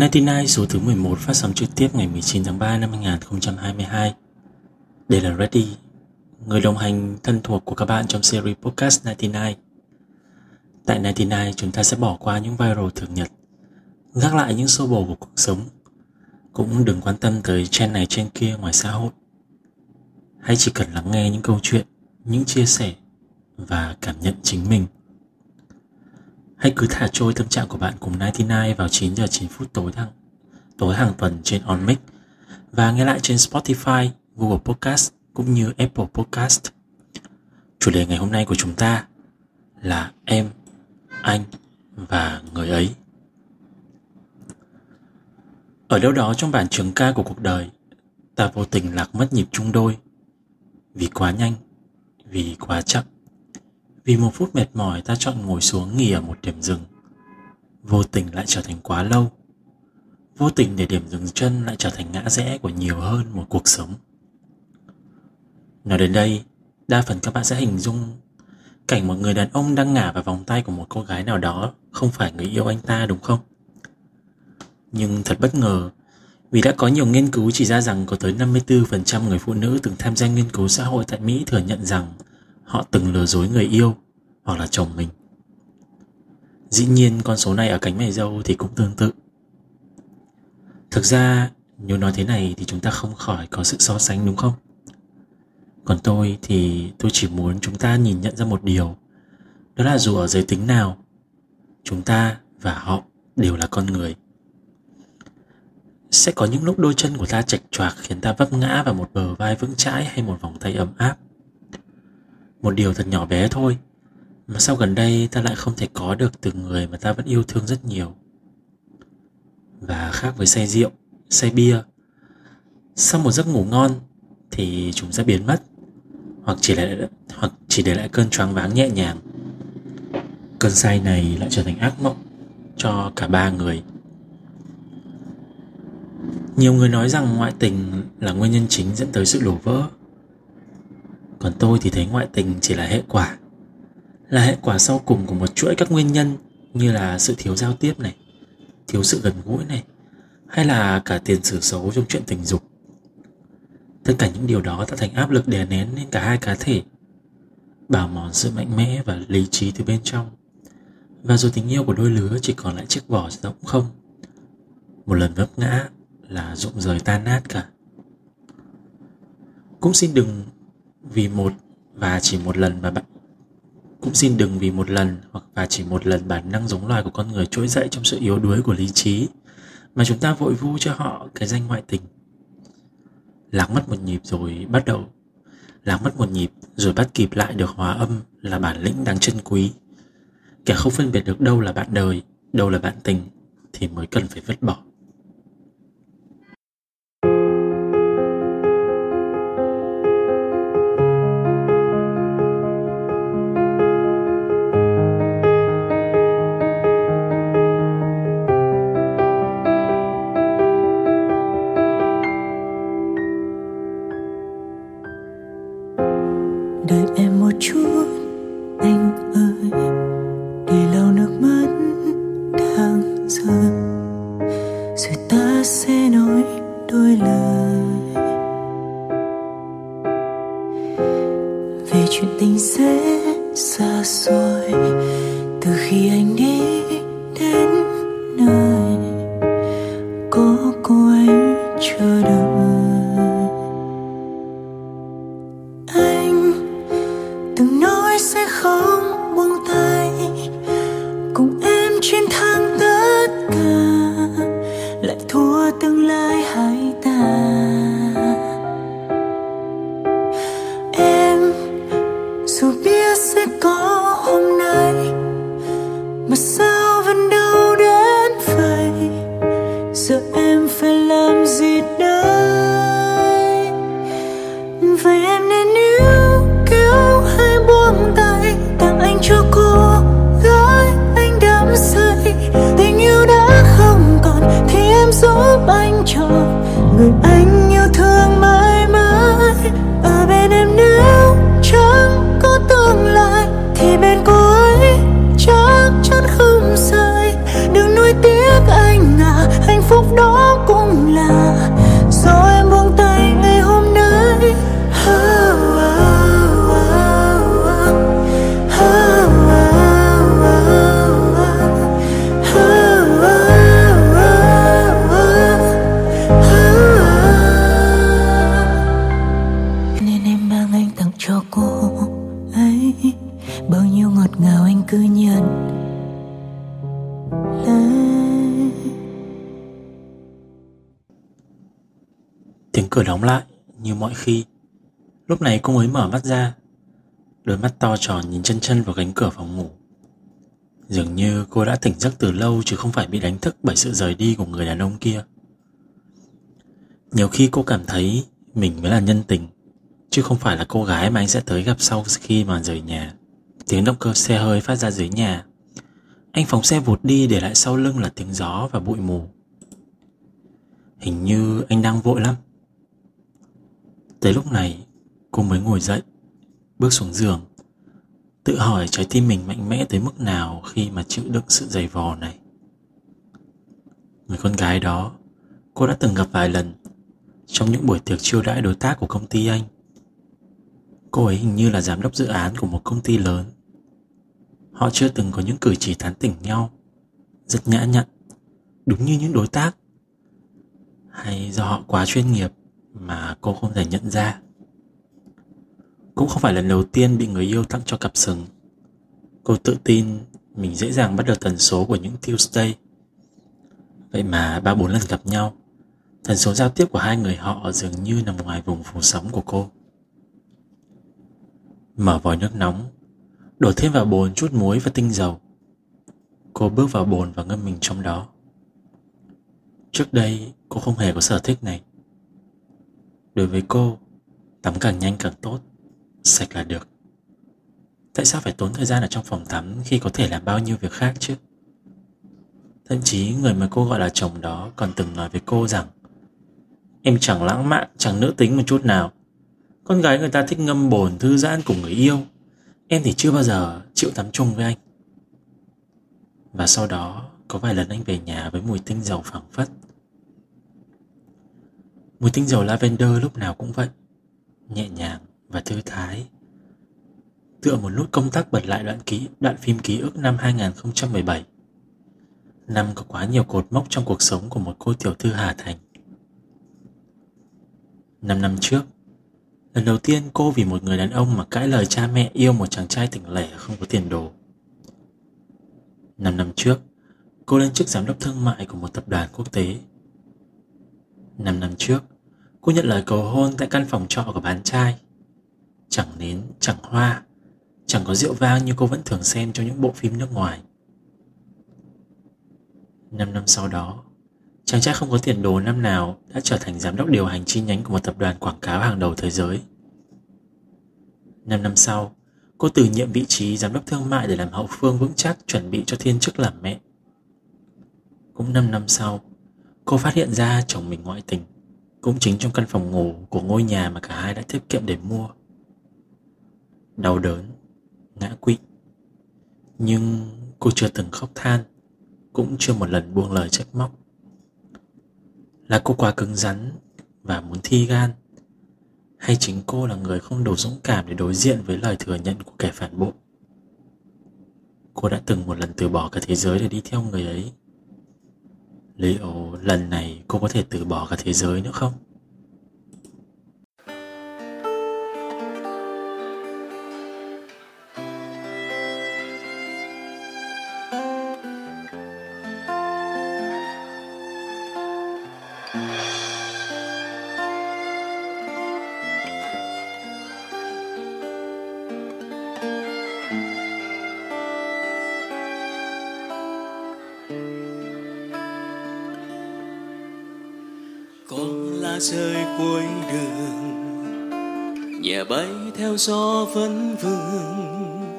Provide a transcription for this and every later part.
99 số thứ 11 phát sóng trực tiếp ngày 19 tháng 3 năm 2022. Đây là Ready, người đồng hành thân thuộc của các bạn trong series podcast 99. Tại 99 chúng ta sẽ bỏ qua những viral thường nhật, gác lại những xô bồ của cuộc sống, cũng đừng quan tâm tới trend này trên kia ngoài xã hội. Hãy chỉ cần lắng nghe những câu chuyện, những chia sẻ và cảm nhận chính mình. Hãy cứ thả trôi tâm trạng của bạn cùng 99 vào 9 giờ 9 phút tối hàng, tối hàng tuần trên OnMix và nghe lại trên Spotify, Google Podcast cũng như Apple Podcast. Chủ đề ngày hôm nay của chúng ta là em, anh và người ấy. Ở đâu đó trong bản trường ca của cuộc đời, ta vô tình lạc mất nhịp chung đôi. Vì quá nhanh, vì quá chậm vì một phút mệt mỏi ta chọn ngồi xuống nghỉ ở một điểm dừng. Vô tình lại trở thành quá lâu. Vô tình để điểm dừng chân lại trở thành ngã rẽ của nhiều hơn một cuộc sống. Nói đến đây, đa phần các bạn sẽ hình dung cảnh một người đàn ông đang ngả vào vòng tay của một cô gái nào đó không phải người yêu anh ta đúng không? Nhưng thật bất ngờ vì đã có nhiều nghiên cứu chỉ ra rằng có tới 54% người phụ nữ từng tham gia nghiên cứu xã hội tại Mỹ thừa nhận rằng họ từng lừa dối người yêu hoặc là chồng mình. Dĩ nhiên, con số này ở cánh mày dâu thì cũng tương tự. Thực ra, nếu nói thế này thì chúng ta không khỏi có sự so sánh đúng không? Còn tôi thì tôi chỉ muốn chúng ta nhìn nhận ra một điều Đó là dù ở giới tính nào, Chúng ta và họ đều là con người Sẽ có những lúc đôi chân của ta chạch choạc khiến ta vấp ngã vào một bờ vai vững chãi hay một vòng tay ấm áp một điều thật nhỏ bé thôi. Mà sau gần đây ta lại không thể có được từ người mà ta vẫn yêu thương rất nhiều? Và khác với say rượu, say bia, sau một giấc ngủ ngon thì chúng sẽ biến mất, hoặc chỉ lại, hoặc chỉ để lại cơn choáng váng nhẹ nhàng. Cơn say này lại trở thành ác mộng cho cả ba người. Nhiều người nói rằng ngoại tình là nguyên nhân chính dẫn tới sự đổ vỡ còn tôi thì thấy ngoại tình chỉ là hệ quả. Là hệ quả sau cùng của một chuỗi các nguyên nhân như là sự thiếu giao tiếp này, thiếu sự gần gũi này, hay là cả tiền sử xấu trong chuyện tình dục. Tất cả những điều đó tạo thành áp lực đè nén lên cả hai cá thể, bào mòn sự mạnh mẽ và lý trí từ bên trong. Và rồi tình yêu của đôi lứa chỉ còn lại chiếc vỏ rỗng không. Một lần vấp ngã là rụng rời tan nát cả. Cũng xin đừng vì một và chỉ một lần mà bạn cũng xin đừng vì một lần hoặc và chỉ một lần bản năng giống loài của con người trỗi dậy trong sự yếu đuối của lý trí mà chúng ta vội vu cho họ cái danh ngoại tình. Lạc mất một nhịp rồi bắt đầu. Lạc mất một nhịp rồi bắt kịp lại được hòa âm là bản lĩnh đáng trân quý. Kẻ không phân biệt được đâu là bạn đời, đâu là bạn tình thì mới cần phải vứt bỏ. Đóng lại như mọi khi. Lúc này cô mới mở mắt ra. Đôi mắt to tròn nhìn chân chân vào cánh cửa phòng ngủ. Dường như cô đã tỉnh giấc từ lâu chứ không phải bị đánh thức bởi sự rời đi của người đàn ông kia. Nhiều khi cô cảm thấy mình mới là nhân tình, chứ không phải là cô gái mà anh sẽ tới gặp sau khi mà rời nhà. Tiếng động cơ xe hơi phát ra dưới nhà. Anh phóng xe vụt đi để lại sau lưng là tiếng gió và bụi mù. Hình như anh đang vội lắm. Tới lúc này, cô mới ngồi dậy, bước xuống giường, tự hỏi trái tim mình mạnh mẽ tới mức nào khi mà chịu đựng sự dày vò này. Người con gái đó, cô đã từng gặp vài lần trong những buổi tiệc chiêu đãi đối tác của công ty anh. Cô ấy hình như là giám đốc dự án của một công ty lớn. Họ chưa từng có những cử chỉ tán tỉnh nhau, rất nhã nhặn, đúng như những đối tác. Hay do họ quá chuyên nghiệp mà cô không thể nhận ra. Cũng không phải lần đầu tiên bị người yêu tặng cho cặp sừng. Cô tự tin mình dễ dàng bắt được tần số của những Tuesday. Vậy mà ba bốn lần gặp nhau, tần số giao tiếp của hai người họ dường như nằm ngoài vùng phủ sóng của cô. Mở vòi nước nóng, đổ thêm vào bồn chút muối và tinh dầu. Cô bước vào bồn và ngâm mình trong đó. Trước đây cô không hề có sở thích này. Đối với cô, tắm càng nhanh càng tốt, sạch là được. Tại sao phải tốn thời gian ở trong phòng tắm khi có thể làm bao nhiêu việc khác chứ? Thậm chí người mà cô gọi là chồng đó còn từng nói với cô rằng Em chẳng lãng mạn, chẳng nữ tính một chút nào. Con gái người ta thích ngâm bồn thư giãn cùng người yêu. Em thì chưa bao giờ chịu tắm chung với anh. Và sau đó có vài lần anh về nhà với mùi tinh dầu phảng phất. Mùi tinh dầu lavender lúc nào cũng vậy. Nhẹ nhàng và thư thái. Tựa một nút công tắc bật lại đoạn ký đoạn phim ký ức năm 2017. Năm có quá nhiều cột mốc trong cuộc sống của một cô tiểu thư Hà Thành. Năm năm trước, lần đầu tiên cô vì một người đàn ông mà cãi lời cha mẹ yêu một chàng trai tỉnh lẻ không có tiền đồ. Năm năm trước, cô lên chức giám đốc thương mại của một tập đoàn quốc tế. Năm năm trước, cô nhận lời cầu hôn tại căn phòng trọ của bán trai. Chẳng nến, chẳng hoa, chẳng có rượu vang như cô vẫn thường xem trong những bộ phim nước ngoài. Năm năm sau đó, chàng trai không có tiền đồ năm nào đã trở thành giám đốc điều hành chi nhánh của một tập đoàn quảng cáo hàng đầu thế giới. Năm năm sau, cô từ nhiệm vị trí giám đốc thương mại để làm hậu phương vững chắc chuẩn bị cho thiên chức làm mẹ. Cũng năm năm sau, cô phát hiện ra chồng mình ngoại tình, cũng chính trong căn phòng ngủ của ngôi nhà mà cả hai đã tiết kiệm để mua. Đau đớn, ngã quỵ. Nhưng cô chưa từng khóc than, cũng chưa một lần buông lời trách móc. Là cô quá cứng rắn và muốn thi gan hay chính cô là người không đủ dũng cảm để đối diện với lời thừa nhận của kẻ phản bội cô đã từng một lần từ bỏ cả thế giới để đi theo người ấy liệu lần này cô có thể từ bỏ cả thế giới nữa không? Rơi cuối đường. Nhẹ bay theo gió vẫn vương.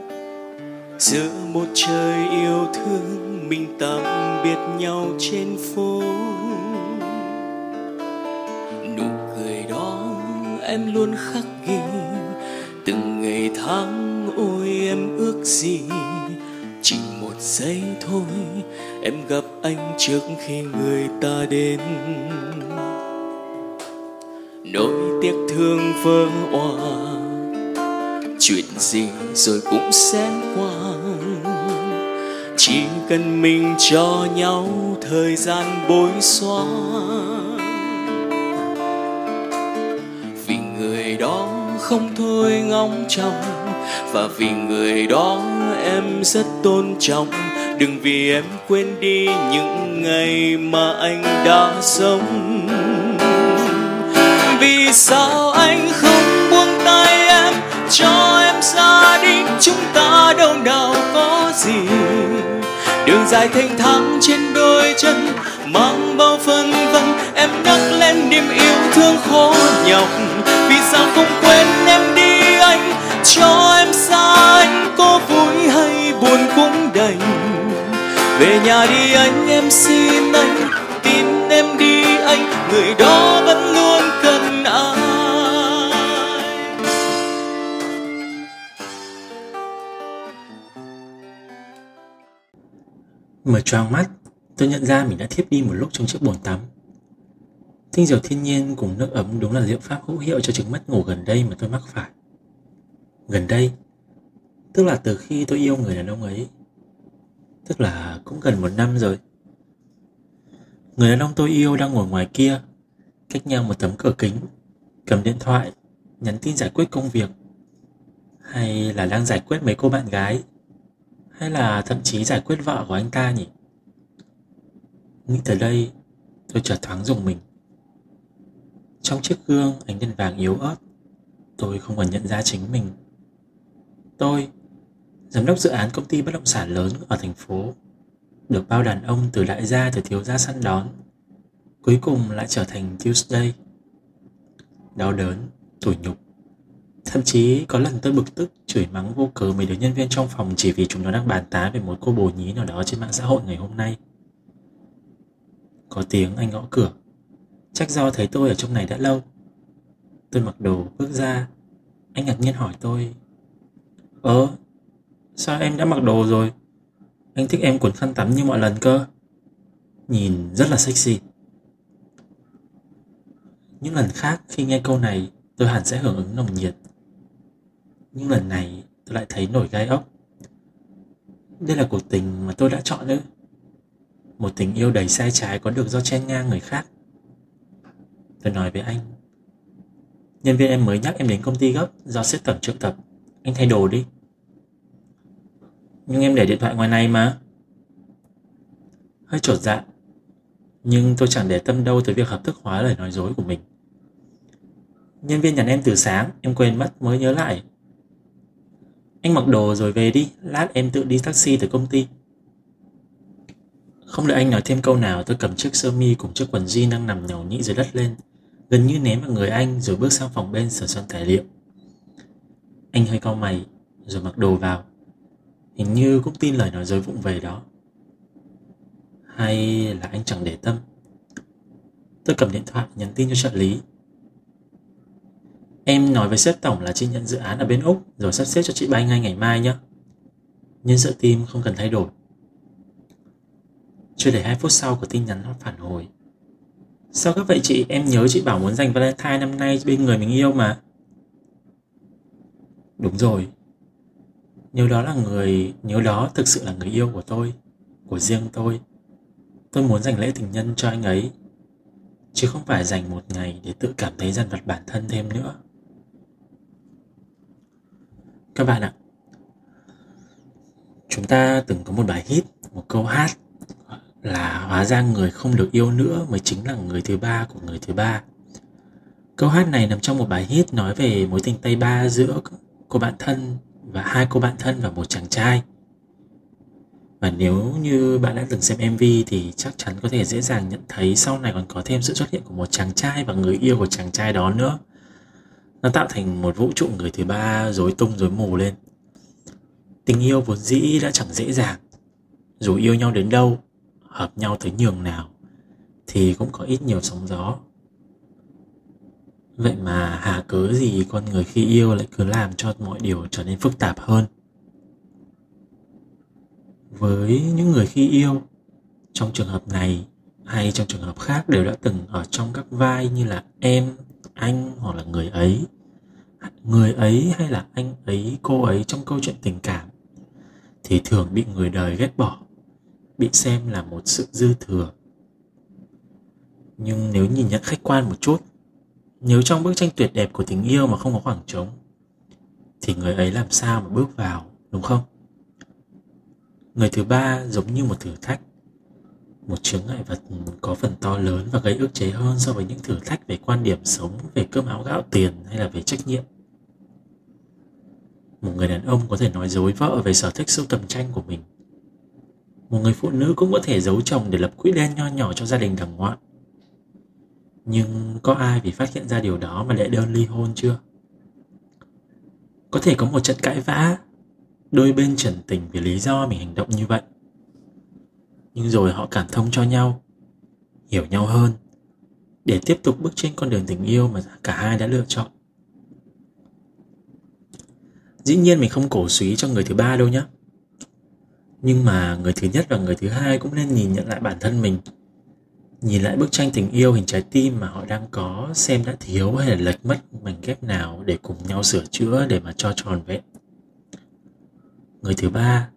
Giữa một trời yêu thương, mình tạm biệt nhau trên phố. Nụ cười đó em luôn khắc ghi. Từng ngày tháng ôi em ước gì. Chỉ một giây thôi, em gặp anh trước khi người ta đến nỗi tiếc thương vỡ òa. Chuyện gì rồi cũng sẽ qua. Chỉ cần mình cho nhau thời gian bối xóa vì người đó không thôi ngóng trông, và vì người đó em rất tôn trọng. Đừng vì em quên đi những ngày mà anh đã sống vì sao anh không buông tay em? Cho em ra đi, chúng ta đâu nào có gì. Đường dài thênh thang trên đôi chân, mang bao phân vân. Em nhắc lên niềm yêu thương khó nhọc. Vì sao không quên em đi anh? Cho em xa anh, có vui hay buồn cũng đành. Về nhà đi anh, em xin anh. Tin em đi anh, người đó vẫn luôn Mở choàng mắt, tôi nhận ra mình đã thiếp đi một lúc trong chiếc bồn tắm. Tinh dầu thiên nhiên cùng nước ấm đúng là liệu pháp hữu hiệu cho chứng mất ngủ gần đây mà tôi mắc phải. Gần đây, tức là từ khi tôi yêu người đàn ông ấy. Tức là cũng gần một năm rồi. Người đàn ông tôi yêu đang ngồi ngoài kia, cách nhau một tấm cửa kính, cầm điện thoại, nhắn tin giải quyết công việc. Hay là đang giải quyết mấy cô bạn gái hay là thậm chí giải quyết vợ của anh ta nhỉ? Nghĩ tới đây, tôi chợt thoáng dùng mình. Trong chiếc gương ánh đèn vàng yếu ớt, tôi không còn nhận ra chính mình. Tôi, giám đốc dự án công ty bất động sản lớn ở thành phố, được bao đàn ông từ đại gia từ thiếu gia săn đón, cuối cùng lại trở thành Tuesday. Đau đớn, tủi nhục, Thậm chí có lần tôi bực tức chửi mắng vô cớ mấy đứa nhân viên trong phòng chỉ vì chúng nó đang bàn tán về một cô bồ nhí nào đó trên mạng xã hội ngày hôm nay. Có tiếng anh gõ cửa. Chắc do thấy tôi ở trong này đã lâu. Tôi mặc đồ bước ra. Anh ngạc nhiên hỏi tôi. Ờ, sao em đã mặc đồ rồi? Anh thích em cuốn khăn tắm như mọi lần cơ. Nhìn rất là sexy. Những lần khác khi nghe câu này tôi hẳn sẽ hưởng ứng nồng nhiệt nhưng lần này tôi lại thấy nổi gai ốc. Đây là cuộc tình mà tôi đã chọn ư một tình yêu đầy sai trái có được do chen ngang người khác. Tôi nói với anh, nhân viên em mới nhắc em đến công ty gấp do xếp tổng triệu tập. Anh thay đồ đi. Nhưng em để điện thoại ngoài này mà. Hơi trột dạ nhưng tôi chẳng để tâm đâu tới việc hợp thức hóa lời nói dối của mình. Nhân viên nhắn em từ sáng, em quên mất mới nhớ lại anh mặc đồ rồi về đi, lát em tự đi taxi từ công ty. Không đợi anh nói thêm câu nào, tôi cầm chiếc sơ mi cùng chiếc quần jean đang nằm nhầu nhĩ dưới đất lên, gần như ném vào người anh rồi bước sang phòng bên sửa soạn tài liệu. Anh hơi cau mày, rồi mặc đồ vào. Hình như cũng tin lời nói dối vụng về đó. Hay là anh chẳng để tâm. Tôi cầm điện thoại nhắn tin cho trợ lý Em nói với sếp tổng là chị nhận dự án ở bên Úc rồi sắp xếp cho chị bay ngay ngày mai nhé. Nhân sự team không cần thay đổi. Chưa đầy 2 phút sau của tin nhắn nó phản hồi. Sao các vậy chị? Em nhớ chị bảo muốn dành Valentine năm nay bên người mình yêu mà. Đúng rồi. Nếu đó là người, nếu đó thực sự là người yêu của tôi, của riêng tôi, tôi muốn dành lễ tình nhân cho anh ấy, chứ không phải dành một ngày để tự cảm thấy dằn vặt bản thân thêm nữa các bạn ạ, chúng ta từng có một bài hit, một câu hát là hóa ra người không được yêu nữa mới chính là người thứ ba của người thứ ba. Câu hát này nằm trong một bài hit nói về mối tình tay ba giữa cô bạn thân và hai cô bạn thân và một chàng trai. Và nếu như bạn đã từng xem MV thì chắc chắn có thể dễ dàng nhận thấy sau này còn có thêm sự xuất hiện của một chàng trai và người yêu của chàng trai đó nữa nó tạo thành một vũ trụ người thứ ba rối tung rối mù lên. Tình yêu vốn dĩ đã chẳng dễ dàng. Dù yêu nhau đến đâu, hợp nhau tới nhường nào, thì cũng có ít nhiều sóng gió. Vậy mà hà cớ gì con người khi yêu lại cứ làm cho mọi điều trở nên phức tạp hơn? Với những người khi yêu, trong trường hợp này hay trong trường hợp khác đều đã từng ở trong các vai như là em anh hoặc là người ấy. Người ấy hay là anh ấy, cô ấy trong câu chuyện tình cảm thì thường bị người đời ghét bỏ, bị xem là một sự dư thừa. Nhưng nếu nhìn nhận khách quan một chút, nếu trong bức tranh tuyệt đẹp của tình yêu mà không có khoảng trống, thì người ấy làm sao mà bước vào, đúng không? Người thứ ba giống như một thử thách một chướng ngại vật có phần to lớn và gây ức chế hơn so với những thử thách về quan điểm sống, về cơm áo gạo tiền hay là về trách nhiệm. Một người đàn ông có thể nói dối vợ về sở thích sưu tầm tranh của mình. Một người phụ nữ cũng có thể giấu chồng để lập quỹ đen nho nhỏ cho gia đình đằng ngoại. Nhưng có ai vì phát hiện ra điều đó mà đệ đơn ly hôn chưa? Có thể có một trận cãi vã, đôi bên trần tình vì lý do mình hành động như vậy nhưng rồi họ cảm thông cho nhau, hiểu nhau hơn, để tiếp tục bước trên con đường tình yêu mà cả hai đã lựa chọn. Dĩ nhiên mình không cổ suý cho người thứ ba đâu nhé nhưng mà người thứ nhất và người thứ hai cũng nên nhìn nhận lại bản thân mình, nhìn lại bức tranh tình yêu hình trái tim mà họ đang có, xem đã thiếu hay là lệch mất mảnh ghép nào để cùng nhau sửa chữa để mà cho tròn vẹn. Người thứ ba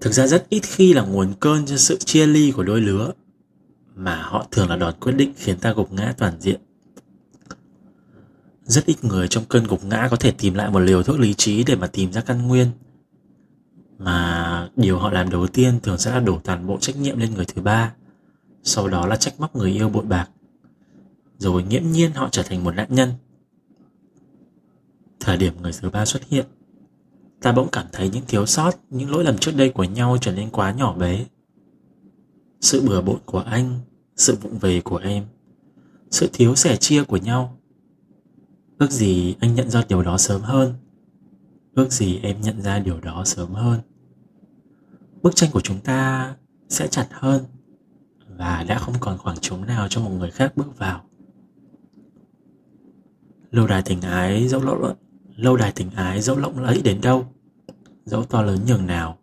thực ra rất ít khi là nguồn cơn cho sự chia ly của đôi lứa, mà họ thường là đòn quyết định khiến ta gục ngã toàn diện. Rất ít người trong cơn gục ngã có thể tìm lại một liều thuốc lý trí để mà tìm ra căn nguyên, mà điều họ làm đầu tiên thường sẽ là đổ toàn bộ trách nhiệm lên người thứ ba, sau đó là trách móc người yêu bội bạc, rồi nghiễm nhiên họ trở thành một nạn nhân. Thời điểm người thứ ba xuất hiện ta bỗng cảm thấy những thiếu sót, những lỗi lầm trước đây của nhau trở nên quá nhỏ bé. Sự bừa bộn của anh, sự vụng về của em, sự thiếu sẻ chia của nhau. Ước gì anh nhận ra điều đó sớm hơn. Ước gì em nhận ra điều đó sớm hơn. Bức tranh của chúng ta sẽ chặt hơn và đã không còn khoảng trống nào cho một người khác bước vào. Lâu đài tình ái dẫu lộn, lâu đài tình ái dẫu lộng lẫy đến đâu? Dẫu to lớn nhường nào.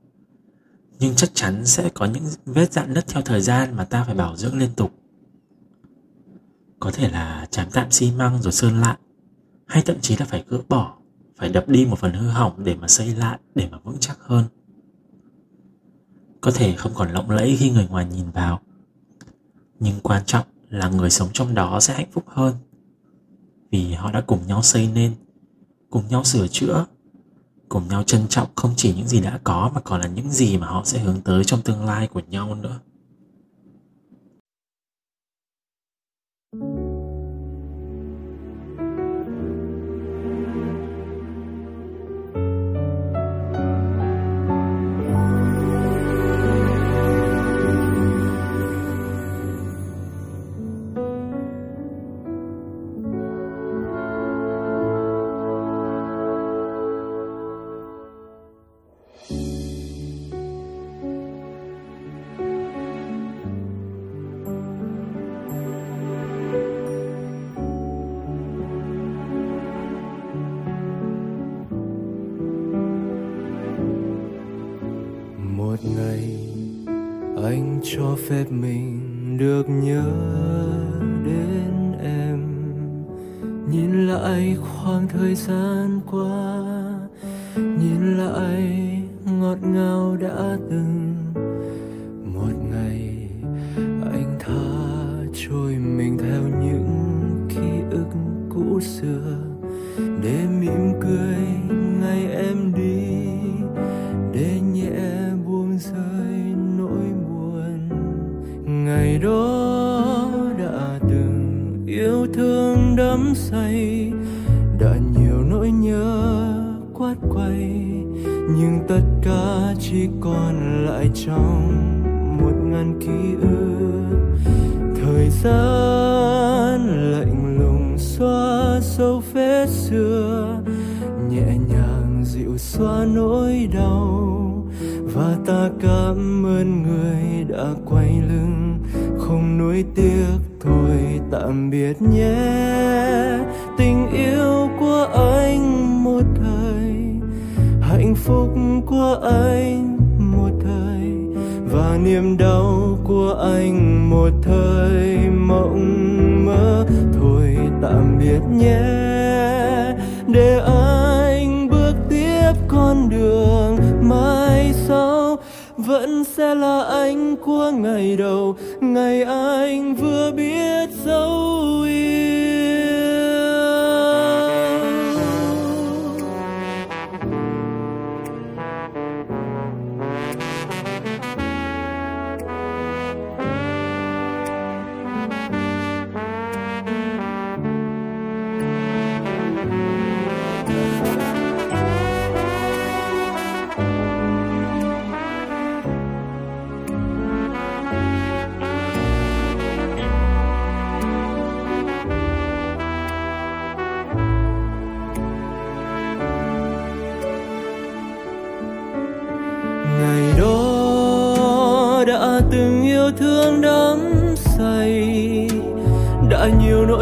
Nhưng chắc chắn sẽ có những vết dạn nứt theo thời gian mà ta phải bảo dưỡng liên tục. Có thể là chám tạm xi măng rồi sơn lại, hay thậm chí là phải gỡ bỏ, phải đập đi một phần hư hỏng để mà xây lại, để mà vững chắc hơn. Có thể không còn lộng lẫy khi người ngoài nhìn vào, nhưng quan trọng là người sống trong đó sẽ hạnh phúc hơn. Vì họ đã cùng nhau xây nên, cùng nhau sửa chữa cùng nhau trân trọng không chỉ những gì đã có mà còn là những gì mà họ sẽ hướng tới trong tương lai của nhau nữa. Cho phép mình được nhớ đến em. Nhìn lại khoảng thời gian qua thương đắm say, đã nhiều nỗi nhớ quát quay, nhưng tất cả chỉ còn lại trong một ngàn ký ức. Thời gian lạnh lùng xóa sâu vết xưa, nhẹ nhàng dịu xóa nỗi đau, và ta cảm ơn người đã quay lưng, không nuối tiếc tạm biệt nhé. Tình yêu của anh một thời, hạnh phúc của anh một thời, và niềm đau của anh một thời. Mộng mơ, thôi tạm biệt nhé. Để anh bước tiếp con đường vẫn sẽ là anh của ngày đầu ngày anh vừa biết dấu yêu.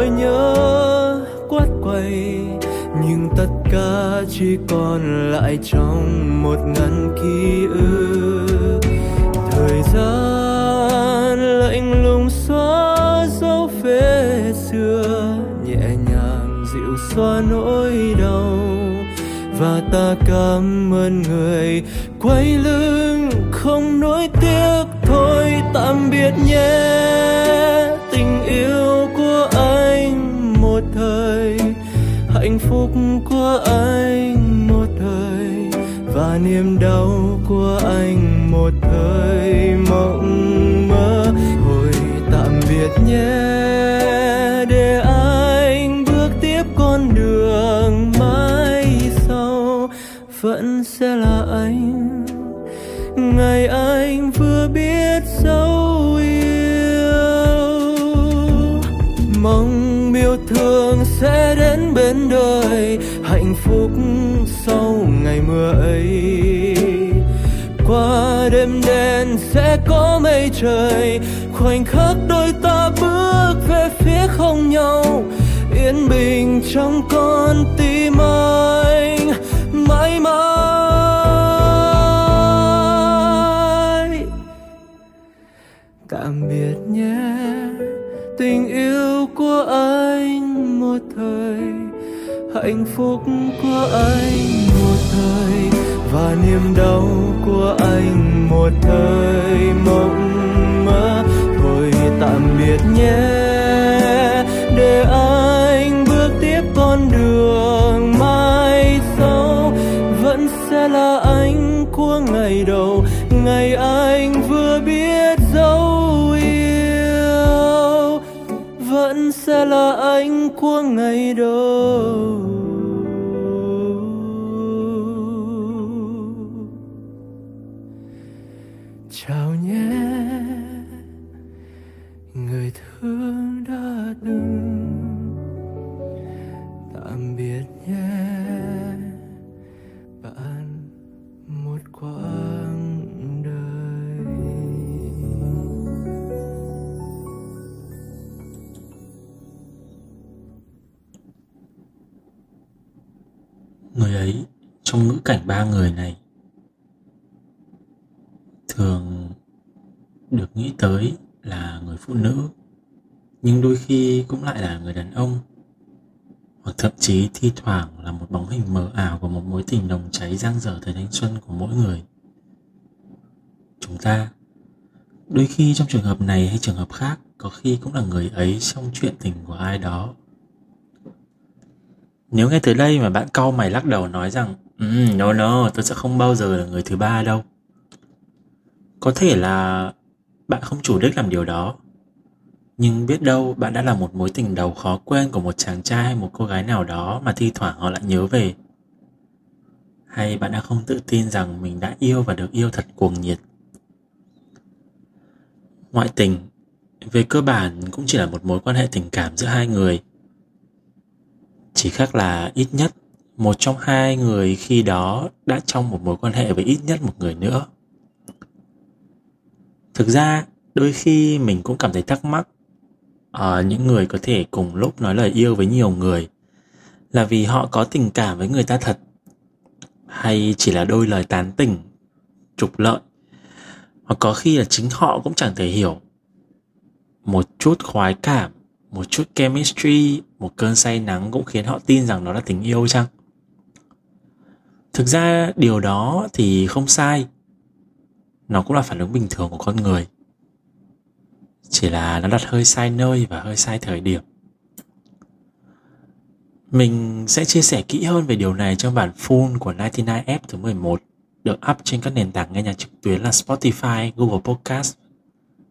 Nỗi nhớ quát quay nhưng tất cả chỉ còn lại trong một ngăn ký ức. Thời gian lạnh lùng xóa dấu vết xưa, nhẹ nhàng dịu xóa nỗi đau. Và ta cảm ơn người quay lưng, không nối tiếc thôi, tạm biệt nhé. Tình yêu của anh thời hạnh phúc của anh một thời và niềm đau của anh một thời. Mộng mơ hồi tạm biệt nhé. Để anh bước tiếp con đường mãi sau, vẫn sẽ là anh. Ngày anh vừa biết dấu yêu. Mong sẽ đến bên đời, hạnh phúc sau ngày mưa ấy. Qua đêm đen sẽ có mây trời, khoảnh khắc đôi ta bước về phía không nhau. Yên bình trong con tim anh, mãi mãi. Tạm biệt nhé, tình yêu của anh hạnh phúc của anh một thời và niềm đau của anh một thời. Mộng mơ thôi tạm biệt nhé. Để anh bước tiếp con đường mai sau, vẫn sẽ là anh của ngày đầu, ngày anh vừa biết dấu yêu, vẫn sẽ là anh của ngày đầu. Ba người này thường được nghĩ tới là người phụ nữ, nhưng đôi khi cũng lại là người đàn ông, hoặc thậm chí thi thoảng là một bóng hình mờ ảo của một mối tình nồng cháy giang dở thời thanh xuân của mỗi người. Chúng ta, đôi khi trong trường hợp này hay trường hợp khác, có khi cũng là người ấy trong chuyện tình của ai đó nếu nghe tới đây mà bạn cau mày lắc đầu nói rằng um, no no tôi sẽ không bao giờ là người thứ ba đâu. Có thể là bạn không chủ đích làm điều đó. Nhưng biết đâu bạn đã là một mối tình đầu khó quên của một chàng trai hay một cô gái nào đó mà thi thoảng họ lại nhớ về. Hay bạn đã không tự tin rằng mình đã yêu và được yêu thật cuồng nhiệt. Ngoại tình về cơ bản cũng chỉ là một mối quan hệ tình cảm giữa hai người chỉ khác là ít nhất một trong hai người khi đó đã trong một mối quan hệ với ít nhất một người nữa. Thực ra đôi khi mình cũng cảm thấy thắc mắc ở ờ, những người có thể cùng lúc nói lời yêu với nhiều người là vì họ có tình cảm với người ta thật hay chỉ là đôi lời tán tỉnh trục lợi hoặc có khi là chính họ cũng chẳng thể hiểu một chút khoái cảm một chút chemistry một cơn say nắng cũng khiến họ tin rằng đó là tình yêu chăng? Thực ra điều đó thì không sai. Nó cũng là phản ứng bình thường của con người. Chỉ là nó đặt hơi sai nơi và hơi sai thời điểm. Mình sẽ chia sẻ kỹ hơn về điều này trong bản full của 99F thứ 11 được up trên các nền tảng nghe nhạc trực tuyến là Spotify, Google Podcast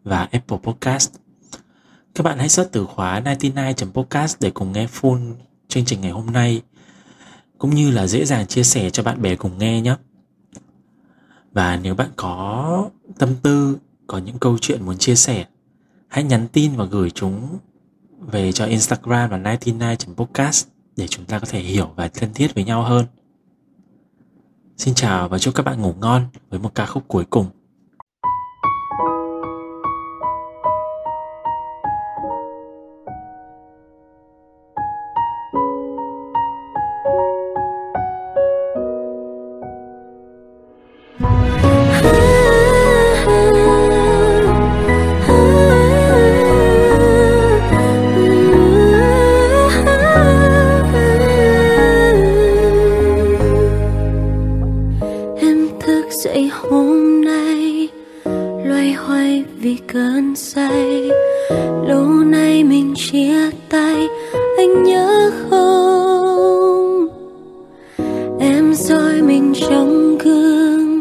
và Apple Podcast. Các bạn hãy search từ khóa 99.podcast để cùng nghe full chương trình ngày hôm nay cũng như là dễ dàng chia sẻ cho bạn bè cùng nghe nhé. Và nếu bạn có tâm tư, có những câu chuyện muốn chia sẻ, hãy nhắn tin và gửi chúng về cho Instagram là 99.podcast để chúng ta có thể hiểu và thân thiết với nhau hơn. Xin chào và chúc các bạn ngủ ngon với một ca khúc cuối cùng. dậy hôm nay, loay hoay vì cơn say. Lâu nay mình chia tay, anh nhớ không? Em soi mình trong gương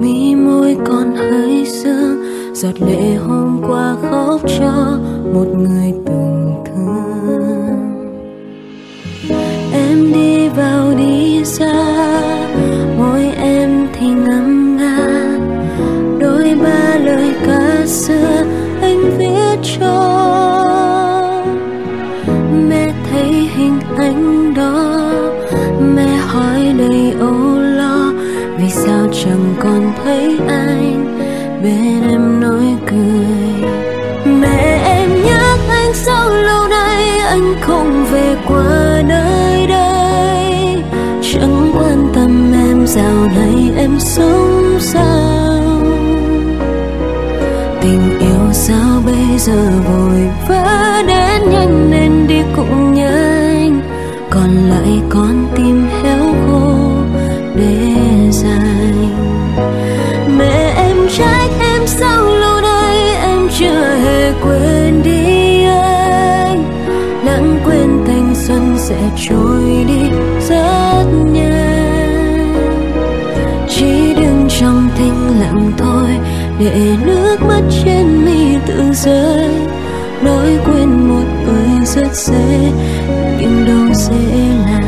mi môi còn hơi sương. Giọt lệ hôm qua khóc cho một người về qua nơi đây. Chẳng quan tâm em dạo này em sống sao. Tình yêu sao bây giờ vội vã đến nhanh nên đi cũng nhanh. Còn lại con tim héo khô sẽ trôi đi rất nhanh. Chỉ đứng trong thinh lặng thôi, để nước mắt trên mi tự rơi. Nói quên một người rất dễ, nhưng đâu dễ làm